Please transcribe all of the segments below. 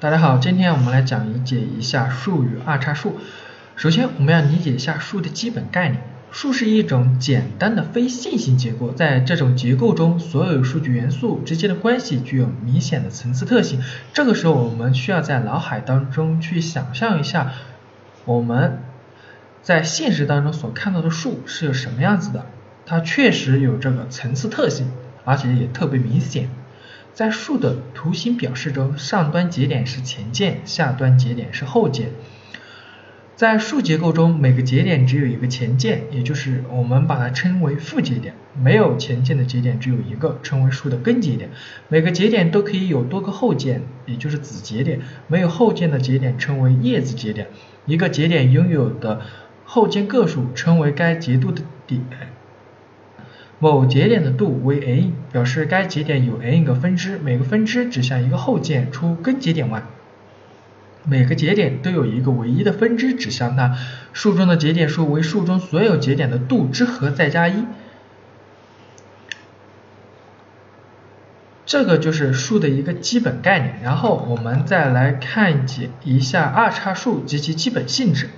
大家好，今天我们来讲理解一下数与二叉数。首先，我们要理解一下数的基本概念。数是一种简单的非线性结构，在这种结构中，所有数据元素之间的关系具有明显的层次特性。这个时候，我们需要在脑海当中去想象一下，我们在现实当中所看到的数是有什么样子的。它确实有这个层次特性，而且也特别明显。在树的图形表示中，上端节点是前键，下端节点是后键。在树结构中，每个节点只有一个前键，也就是我们把它称为父节点。没有前键的节点只有一个，称为树的根节点。每个节点都可以有多个后键，也就是子节点。没有后键的节点称为叶子节点。一个节点拥有的后键个数称为该节度的点。某节点的度为 n，表示该节点有 n 个分支，每个分支指向一个后键，除根节点外，每个节点都有一个唯一的分支指向它。数中的节点数为数中所有节点的度之和再加一。这个就是数的一个基本概念。然后我们再来看解一下二叉树及其基本性质。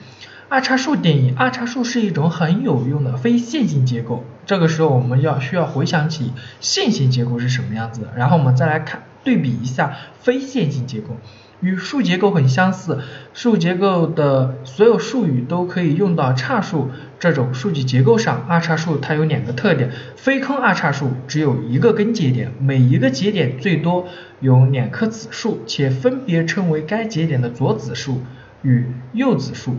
二叉树定义：二叉树是一种很有用的非线性结构。这个时候我们要需要回想起线性结构是什么样子的，然后我们再来看对比一下非线性结构。与树结构很相似，树结构的所有术语都可以用到叉数这种数据结构上。二叉树它有两个特点：非空二叉树只有一个根节点，每一个节点最多有两棵子树，且分别称为该节点的左子树与右子树。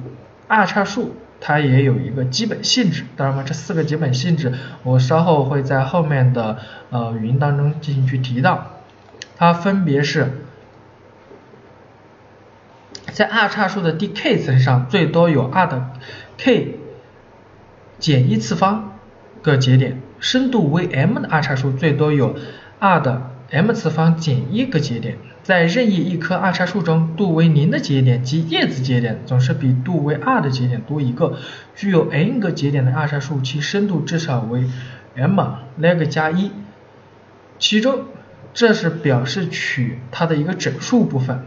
二叉数它也有一个基本性质，当然嘛，这四个基本性质我稍后会在后面的呃语音当中进行去提到。它分别是，在二叉树的第 k 层上最多有二的 k 减一次方个节点，深度为 m 的二叉数最多有二的 m 次方减一个节点。在任意一棵二叉树中，度为零的节点及叶子节点总是比度为二的节点多一个。具有 n 个节点的二叉树，其深度至少为 m log 加一。其中，这是表示取它的一个整数部分。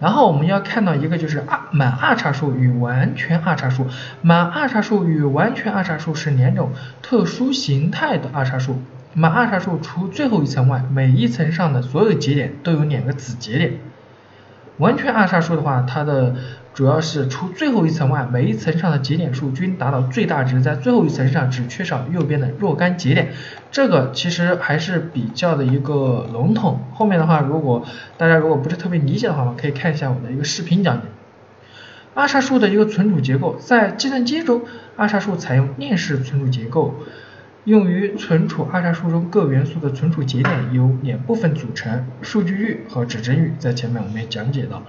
然后我们要看到一个就是二满二叉树与完全二叉树。满二叉树与完全二叉树是两种特殊形态的二叉树。满二叉树除最后一层外，每一层上的所有节点都有两个子节点。完全二叉树的话，它的主要是除最后一层外，每一层上的节点数均达到最大值，在最后一层上只缺少右边的若干节点。这个其实还是比较的一个笼统。后面的话，如果大家如果不是特别理解的话，可以看一下我的一个视频讲解。二叉树的一个存储结构，在计算机中，二叉树采用链式存储结构。用于存储二叉树中各元素的存储节点由两部分组成：数据域和指针域。在前面我们也讲解了，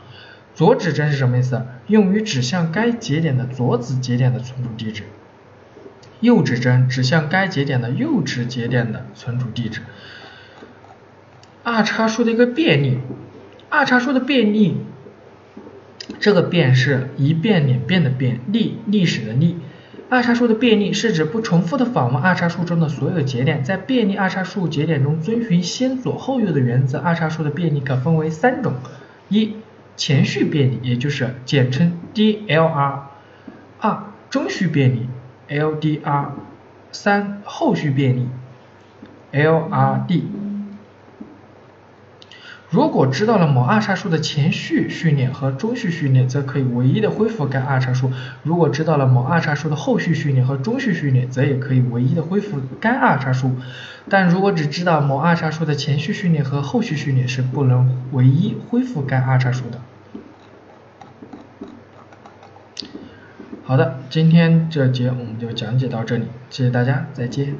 左指针是什么意思？用于指向该节点的左子节点的存储地址。右指针指向该节点的右指节点的存储地址。二叉树的一个便利，二叉树的便利，这个变是一变两变的变，历历史的历。二叉树的便利是指不重复的访问二叉树中的所有节点，在便利二叉树节点中遵循先左后右的原则。二叉树的便利可分为三种：一、前序便利，也就是简称 DLR；二、中序便利 LDR；三、后序便利 LRD。如果知道了某二叉树的前序序列和中序序列，则可以唯一的恢复该二叉树；如果知道了某二叉树的后序序列和中序序列，则也可以唯一的恢复该二叉树。但如果只知道某二叉树的前序序列和后序序列，是不能唯一恢复该二叉树的。好的，今天这节我们就讲解到这里，谢谢大家，再见。